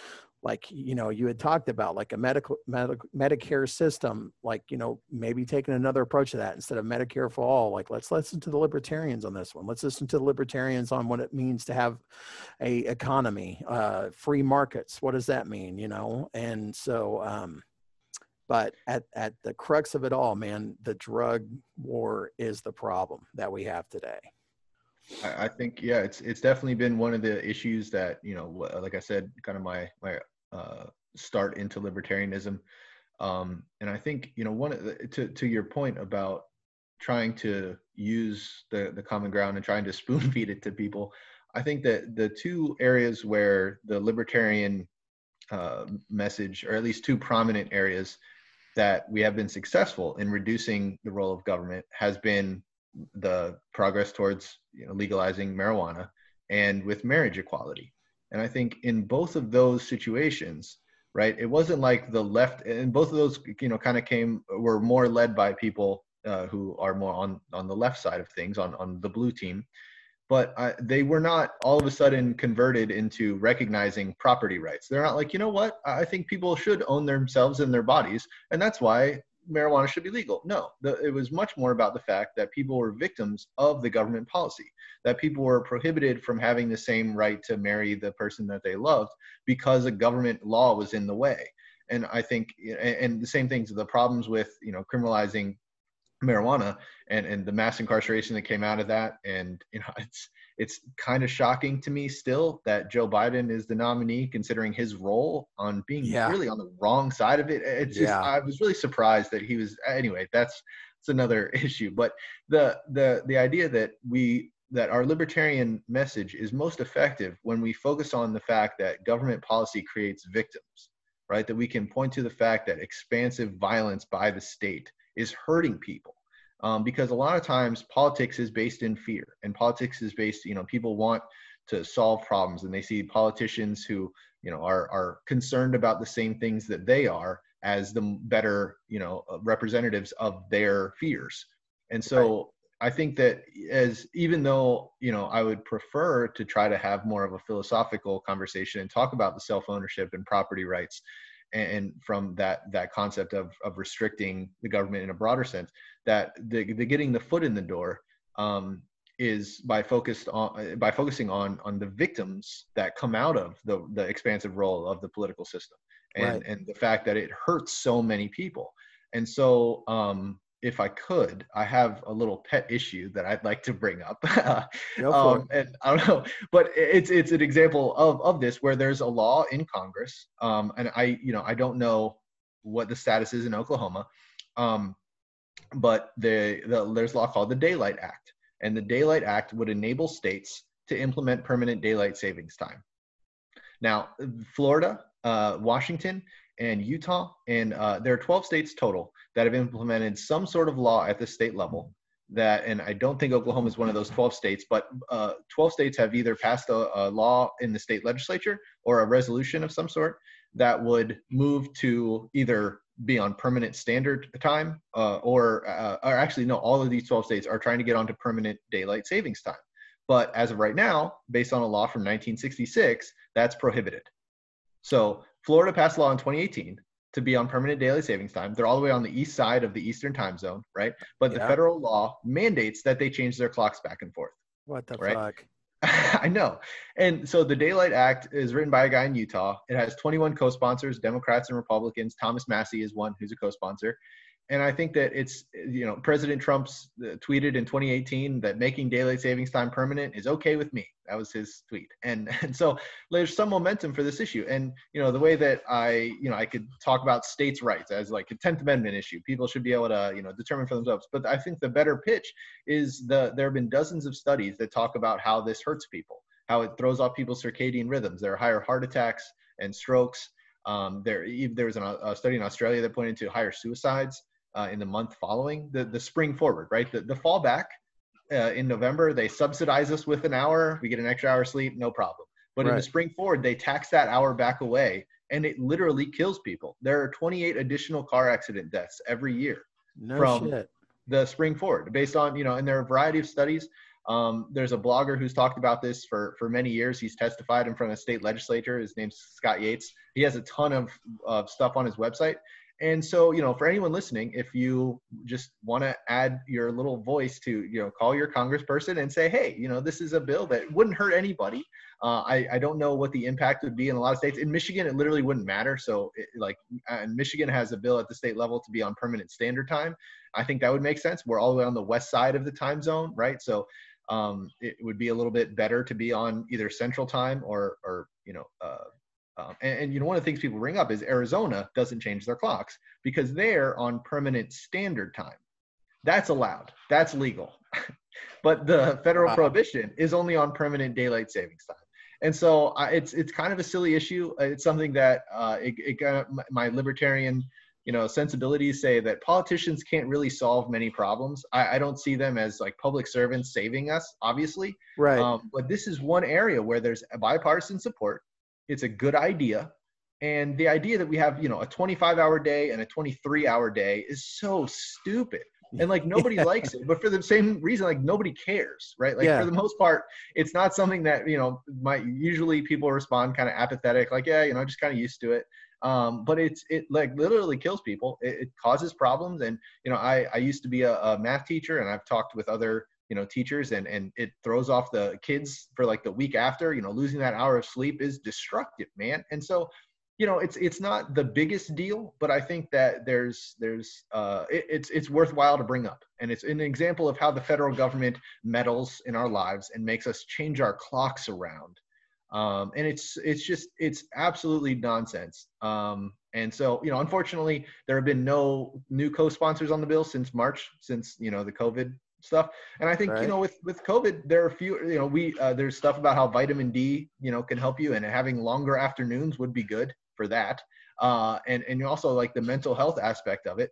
Speaker 1: like you know you had talked about like a medical, medical medicare system like you know maybe taking another approach to that instead of medicare for all like let's listen to the libertarians on this one. Let's listen to the libertarians on what it means to have a economy uh, free markets. What does that mean you know? And so um but at at the crux of it all man the drug war is the problem that we have today
Speaker 2: I, think yeah, it's it's definitely been one of the issues that you know, like I said, kind of my my uh, start into libertarianism, um, and I think you know one the, to to your point about trying to use the the common ground and trying to spoon feed it to people. I think that the two areas where the libertarian uh, message, or at least two prominent areas that we have been successful in reducing the role of government, has been the progress towards you know, legalizing marijuana and with marriage equality. And I think in both of those situations, right, it wasn't like the left, and both of those, you know, kind of came, were more led by people uh, who are more on, on the left side of things, on, on the blue team. but uh, they were not all of a sudden converted into recognizing property rights. They're not like, you know what? I think people should own themselves and their bodies, and that's why marijuana should be legal. No, the, it was much more about the fact that people were victims of the government policy, that people were prohibited from having the same right to marry the person that they loved because a government law was in the way. And I think, and the same things, the problems with, you know, criminalizing marijuana and and the mass incarceration that came out of that and you know it's it's kind of shocking to me still that Joe Biden is the nominee considering his role on being yeah. really on the wrong side of it it's just. I was really surprised that he was anyway that's it's another issue but the the the idea that we that our libertarian message is most effective when we focus on the fact that government policy creates victims right that we can point to the fact that expansive violence by the state is hurting people um, because a lot of times politics is based in fear and politics is based you know people want to solve problems and they see politicians who you know are are concerned about the same things that they are as the better you know uh, representatives of their fears and so right. I think that as even though you know I would prefer to try to have more of a philosophical conversation and talk about the self ownership and property rights and from that that concept of of restricting the government in a broader sense that the, the getting the foot in the door um, is by focused on by focusing on on the victims that come out of the the expansive role of the political system and right. and the fact that it hurts so many people and so um, if I could, I have a little pet issue that I'd like to bring up. um, and I don't know, but it's it's an example of of this where there's a law in Congress, um, and I you know I don't know what the status is in Oklahoma, um, but the, the there's a law called the Daylight Act, and the Daylight Act would enable states to implement permanent daylight savings time. Now, Florida, uh, Washington, and Utah, and uh, there are 12 states total that have implemented some sort of law at the state level. That, and I don't think Oklahoma is one of those 12 states, but uh, 12 states have either passed a, a law in the state legislature or a resolution of some sort that would move to either be on permanent standard time uh, or, uh, or actually no all of these 12 states are trying to get onto permanent daylight savings time but as of right now based on a law from 1966 that's prohibited so Florida passed a law in 2018 to be on permanent daily savings time. They're all the way on the east side of the Eastern time zone, right? But yeah. the federal law mandates that they change their clocks back and forth.
Speaker 1: What the right? fuck?
Speaker 2: I know. And so the Daylight Act is written by a guy in Utah. It has 21 co sponsors, Democrats and Republicans. Thomas Massie is one who's a co sponsor and I think that it's you know President Trump's uh, tweeted in 2018 that making daylight savings time permanent is okay with me. That was his tweet, and and so there's some momentum for this issue. And you know the way that I you know I could talk about states' rights as like a Tenth Amendment issue. People should be able to you know determine for themselves. But I think the better pitch is the there have been dozens of studies that talk about how this hurts people, how it throws off people's circadian rhythms. There are higher heart attacks and strokes. Um, there, there was an, a study in Australia that pointed to higher suicides uh, in the month following the, the spring forward, right? The, the fall back uh, in November, they subsidize us with an hour. We get an extra hour sleep, no problem. But right. in the spring forward, they tax that hour back away and it literally kills people. There are 28 additional car accident deaths every year
Speaker 1: no from shit.
Speaker 2: the spring forward based on, you know, and there are a variety of studies. Um, there's a blogger who's talked about this for, for many years. He's testified in front of a state legislature. His name's Scott Yates. He has a ton of, of stuff on his website. And so, you know, for anyone listening, if you just want to add your little voice to, you know, call your congressperson and say, hey, you know, this is a bill that wouldn't hurt anybody. Uh, I, I don't know what the impact would be in a lot of states. In Michigan, it literally wouldn't matter. So, it, like, and Michigan has a bill at the state level to be on permanent standard time. I think that would make sense. We're all the way on the west side of the time zone, right? So, um, it would be a little bit better to be on either central time or, or you know, uh, um, and, and, you know, one of the things people bring up is Arizona doesn't change their clocks because they're on permanent standard time. That's allowed. That's legal. but the federal wow. prohibition is only on permanent daylight savings time. And so uh, it's it's kind of a silly issue. It's something that uh, it, it my libertarian you know sensibilities say that politicians can't really solve many problems. I, I don't see them as like public servants saving us, obviously.
Speaker 1: Right.
Speaker 2: Um, but this is one area where there's bipartisan support it's a good idea. And the idea that we have, you know, a 25 hour day and a 23 hour day is so stupid. and like nobody yeah. likes it but for the same reason like nobody cares right like yeah. for the most part it's not something that you know might usually people respond kind of apathetic like yeah you know just kind of used to it um, but it's it like literally kills people it, it, causes problems and you know i i used to be a, a math teacher and i've talked with other you know teachers and and it throws off the kids for like the week after you know losing that hour of sleep is destructive man. And so you know it's it's not the biggest deal but i think that there's there's uh it, it's it's worthwhile to bring up. And it's an example of how the federal government meddles in our lives and makes us change our clocks around. Um and it's it's just it's absolutely nonsense. Um and so you know unfortunately there have been no new co-sponsors on the bill since march since you know the covid stuff and i think right. you know with with covid there are a few you know we uh, there's stuff about how vitamin d you know can help you and having longer afternoons would be good for that. Uh, and and also like the mental health aspect of it.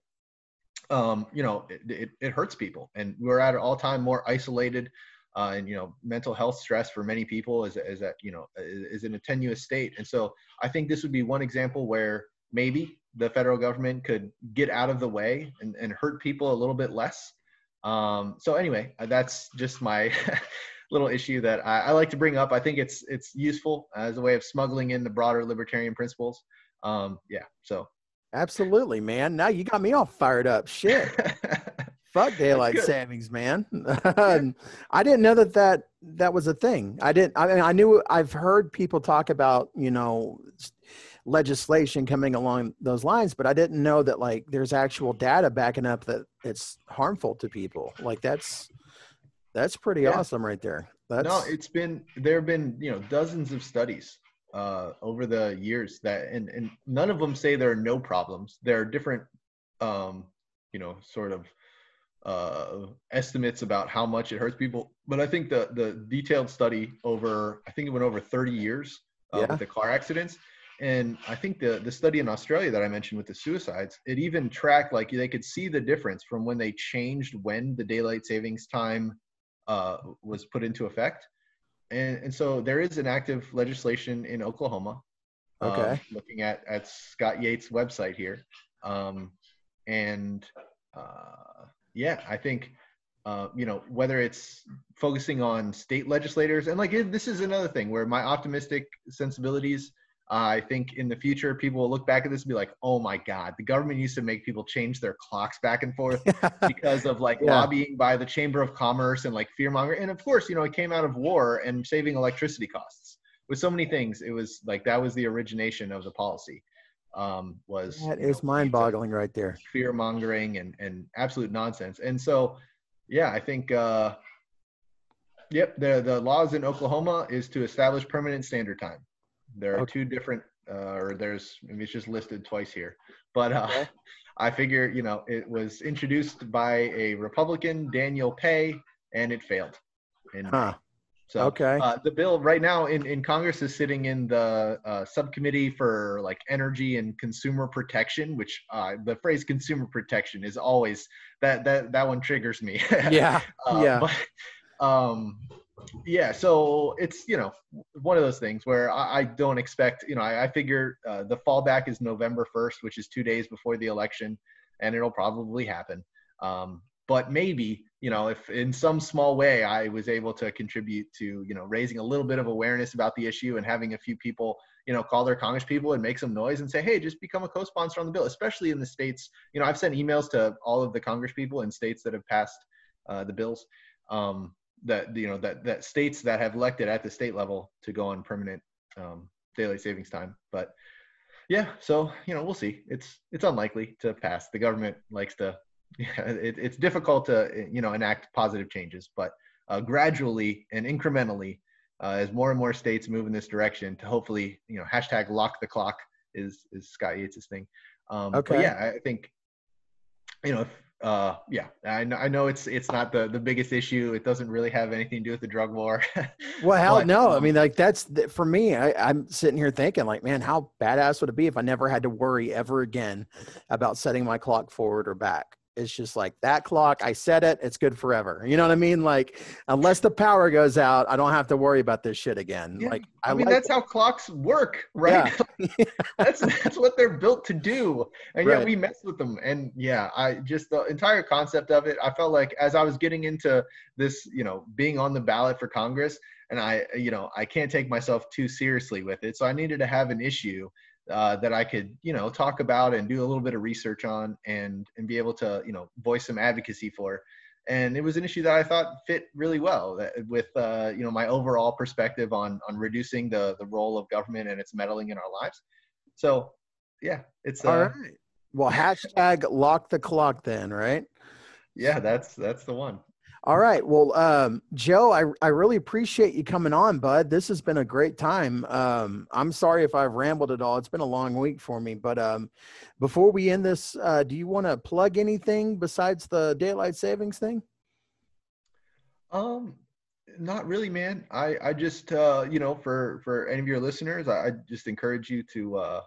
Speaker 2: Um, you know, it, it, it hurts people, and we're at an all time more isolated. Uh, and you know, mental health stress for many people is is that you know is, is in a tenuous state. And so I think this would be one example where maybe the federal government could get out of the way and, and hurt people a little bit less. Um, so anyway, uh, that's just my little issue that I, I, like to bring up. I think it's it's useful as a way of smuggling in the broader libertarian principles. Um, yeah, so
Speaker 1: absolutely, man. Now you got me all fired up. Shit. Fuck daylight savings, man. I didn't know that, that that was a thing. I didn't. I mean, I knew. I've heard people talk about you know legislation coming along those lines, but I didn't know that like there's actual data backing up that it's harmful to people. Like that's that's pretty yeah. awesome right there. That's...
Speaker 2: No, it's been there have been you know dozens of studies uh, over the years that and and none of them say there are no problems. There are different um, you know sort of uh, estimates about how much it hurts people, but I think the the detailed study over I think it went over 30 years uh, yeah. with the car accidents. And I think the the study in Australia that I mentioned with the suicides, it even tracked like they could see the difference from when they changed when the daylight savings time uh, was put into effect. And, and so there is an active legislation in Oklahoma.
Speaker 1: Um, okay.
Speaker 2: Um, looking at, at Scott Yates' website here. Um, and uh, yeah, I think, uh, you know, whether it's focusing on state legislators, and like this is another thing where my optimistic sensibilities uh, I think in the future, people will look back at this and be like, "Oh my God, the government used to make people change their clocks back and forth because of like yeah. lobbying by the Chamber of Commerce and like fear mongering." And of course, you know, it came out of war and saving electricity costs. With so many things, it was like that was the origination of the policy. Um, was
Speaker 1: that is mind-boggling right there.
Speaker 2: Fear mongering and and absolute nonsense. And so, yeah, I think. Uh, Yep, the the laws in Oklahoma is to establish permanent standard time. There are okay. two different, uh, or there's, I mean, it's just listed twice here. But uh, okay. I figure, you know, it was introduced by a Republican, Daniel Pae, and it failed.
Speaker 1: And huh.
Speaker 2: So okay. Uh, the bill right now in, in Congress is sitting in the uh, subcommittee for like energy and consumer protection, which uh, the phrase consumer protection is always that that that one triggers me.
Speaker 1: yeah. Uh, yeah.
Speaker 2: But, um, yeah so it's you know one of those things where i, I don't expect you know i, I figure uh, the fallback is november 1st which is two days before the election and it'll probably happen. Um, but maybe you know if in some small way i was able to contribute to you know raising a little bit of awareness about the issue and having a few people you know call their congress people and make some noise and say hey just become a co-sponsor on the bill especially in the states. You know i've sent emails to all of the congress people in states that have passed uh, the bills. Um, that you know that that states that have elected at the state level to go on permanent um, daylight savings time. But yeah, so you know we'll see. It's it's unlikely to pass. The government likes to. Yeah, it, it's difficult to you know enact positive changes, but uh, gradually and incrementally, uh, as more and more states move in this direction, to hopefully you know hashtag lock the clock is is Scott Yates' thing. Um, okay. yeah, I think you know if uh yeah I know, I know it's it's not the the biggest issue. It doesn't really have anything to do with the drug war.
Speaker 1: Well hell but, no. Um, i mean like that's for me I, i'm sitting here thinking like man how badass would it be if i never had to worry ever again about setting my clock forward or back it's just like that clock. I set it. It's good forever. You know what I mean? Like unless the power goes out, I don't have to worry about this shit again. Yeah. Like
Speaker 2: I, I mean, like that's how clocks work, right? Yeah. that's that's what they're built to do, and right. yet we mess with them. And yeah, I just the entire concept of it. I felt like as I was getting into this, you know, being on the ballot for Congress, and I, you know, I can't take myself too seriously with it. So I needed to have an issue uh, that I could, you know, talk about and do a little bit of research on and and be able to, you know, voice some advocacy for. And it was an issue that I thought fit really well with, uh, you know, my overall perspective on on reducing the the role of government and its meddling in our lives. So, yeah, it's
Speaker 1: uh, all right. Well, hashtag lock the clock then, right?
Speaker 2: Yeah, that's that's the one.
Speaker 1: All right. Well, um, Joe, I, I really appreciate you coming on, bud. This has been a great time. Um, I'm sorry if I've rambled at all. It's been a long week for me. But um, before we end this, uh, do you want to plug anything besides the daylight savings thing?
Speaker 2: Um, not really, man. I I just uh, you know for for any of your listeners, I, I just encourage you to uh,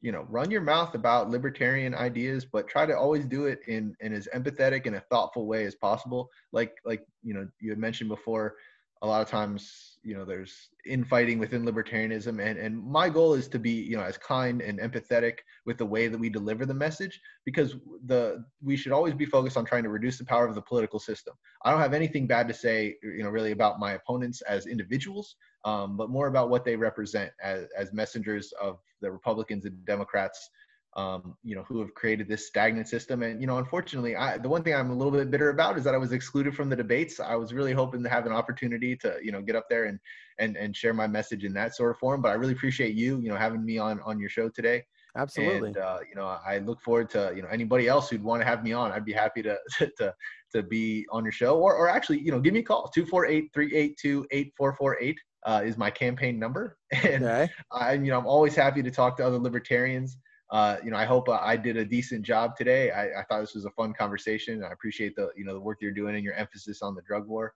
Speaker 2: you know run your mouth about libertarian ideas but try to always do it in in as empathetic and a thoughtful way as possible like like you know you had mentioned before a lot of times you know there's infighting within libertarianism and and my goal is to be you know as kind and empathetic with the way that we deliver the message because the we should always be focused on trying to reduce the power of the political system. I don't have anything bad to say you know really about my opponents as individuals um, but more about what they represent as, as messengers of the republicans and democrats um, you know, who have created this stagnant system. And, you know, unfortunately, I, the one thing I'm a little bit bitter about is that I was excluded from the debates. I was really hoping to have an opportunity to, you know, get up there and, and, and share my message in that sort of form. But I really appreciate you, you know, having me on, on your show today.
Speaker 1: Absolutely.
Speaker 2: And, uh, you know, I look forward to, you know, anybody else who'd want to have me on. I'd be happy to, to, to be on your show or, or actually, you know, give me a call. 248-382-8448 uh, is my campaign number. And okay. I, you know, I'm always happy to talk to other libertarians uh, you know, I hope uh, I did a decent job today. I, I, thought this was a fun conversation. I appreciate the, you know, the work you're doing and your emphasis on the drug war.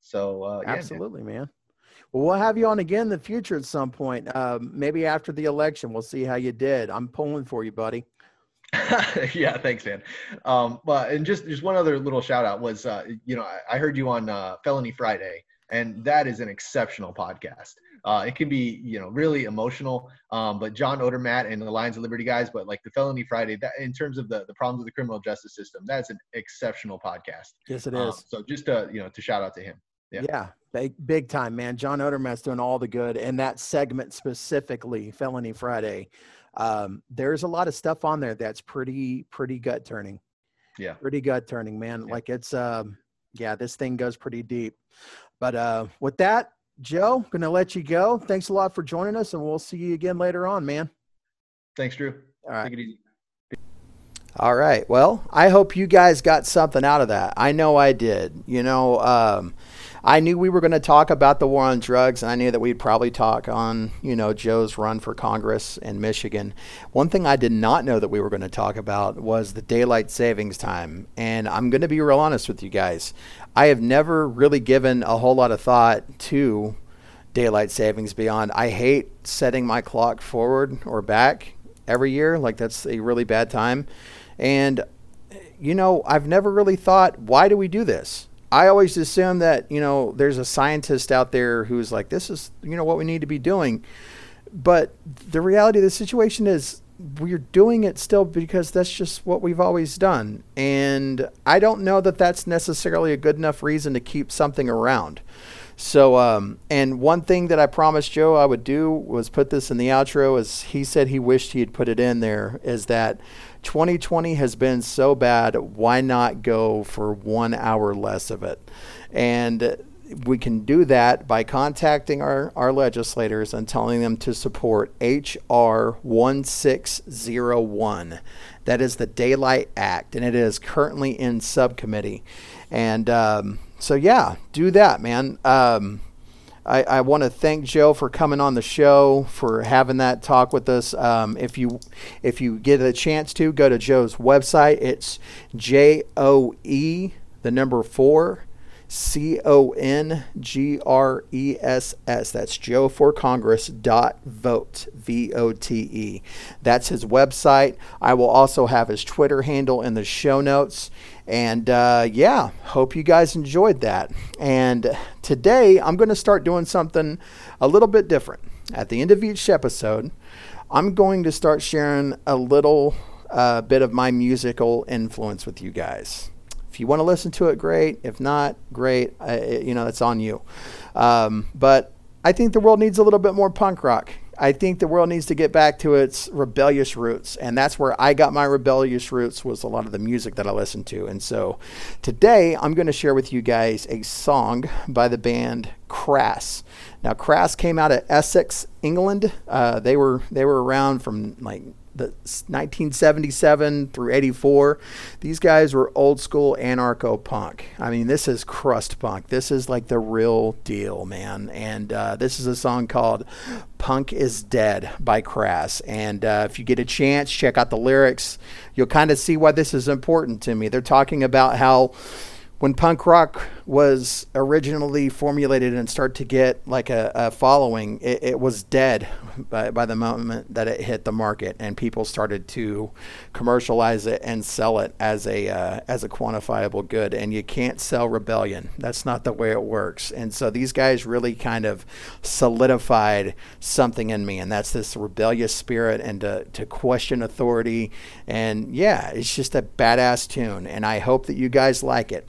Speaker 2: So, uh,
Speaker 1: yeah, absolutely, man. man. Well, we'll have you on again in the future at some point. Um, maybe after the election, we'll see how you did. I'm pulling for you, buddy.
Speaker 2: yeah, thanks, man. Um, but and just just one other little shout out was, uh, you know, I, I heard you on uh, Felony Friday, and that is an exceptional podcast. Uh, it can be, you know, really emotional. Um, but John Odermatt and the Lions of Liberty guys, but like the Felony Friday, that in terms of the the problems of the criminal justice system, that's an exceptional podcast.
Speaker 1: Yes, it um. Um,
Speaker 2: so just to you know to shout out to him.
Speaker 1: Yeah. yeah, big big time, man. John Odermatt's doing all the good, and that segment specifically, Felony Friday. Um, there's a lot of stuff on there that's pretty pretty gut turning.
Speaker 2: Yeah,
Speaker 1: pretty gut turning, man. Yeah. Like it's um, yeah, this thing goes pretty deep. But uh, with that, Joe, going to let you go. Thanks a lot for joining us, and we'll see you again later on, man.
Speaker 2: Thanks, Drew.
Speaker 1: All right. Take it easy. All right. Well, I hope you guys got something out of that. I know I did. You know, um, I knew we were going to talk about the war on drugs, and I knew that we'd probably talk on, you know, Joe's run for Congress in Michigan. One thing I did not know that we were going to talk about was the daylight savings time. And I'm going to be real honest with you guys. I have never really given a whole lot of thought to daylight savings beyond I hate setting my clock forward or back every year. Like that's a really bad time. And you know, I've never really thought, why do we do this? I always assume that, you know, there's a scientist out there who's like, this is, you know, what we need to be doing. But the reality of the situation is we're doing it still because that's just what we've always done. And I don't know that that's necessarily a good enough reason to keep something around. So, um, and one thing that I promised Joe I would do was put this in the outro, as he said he wished he had put it in there, is that 2020 has been so bad. Why not go for one hour less of it? And we can do that by contacting our, our legislators and telling them to support H.R. 1601. That is the Daylight Act, and it is currently in subcommittee. And um, so, yeah, do that, man. Um, I, I want to thank Joe for coming on the show, for having that talk with us. Um, if you if you get a chance to go to Joe's website, it's J O E the number four C O N G R E S S. That's Joe for Congress dot vote V O T E. That's his website. I will also have his Twitter handle in the show notes. And uh, yeah, hope you guys enjoyed that. And today I'm going to start doing something a little bit different. At the end of each episode, I'm going to start sharing a little uh, bit of my musical influence with you guys. If you want to listen to it, great. If not, great. Uh, you know, it's on you. Um, but I think the world needs a little bit more punk rock. I think the world needs to get back to its rebellious roots, and that's where I got my rebellious roots was a lot of the music that I listened to. And so, today I'm going to share with you guys a song by the band Crass. Now, Crass came out of Essex, England. Uh, they were they were around from like the 1977 through 84 these guys were old school anarcho punk. I mean this is crust punk. This is like the real deal man. And uh, this is a song called punk is dead by crass. And uh, if you get a chance check out the lyrics. You'll kind of see why this is important to me. They're talking about how when punk rock was originally formulated and start to get like a, a following, it, it, was dead by, by the moment that it hit the market and people started to commercialize it and sell it as a uh, as a quantifiable good. And you can't sell rebellion. That's not the way it works. And so these guys really kind of solidified something in me, and that's this rebellious spirit and to, to question authority. And yeah, it's just a badass tune, and I hope that you guys like it.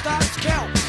Speaker 1: stars count.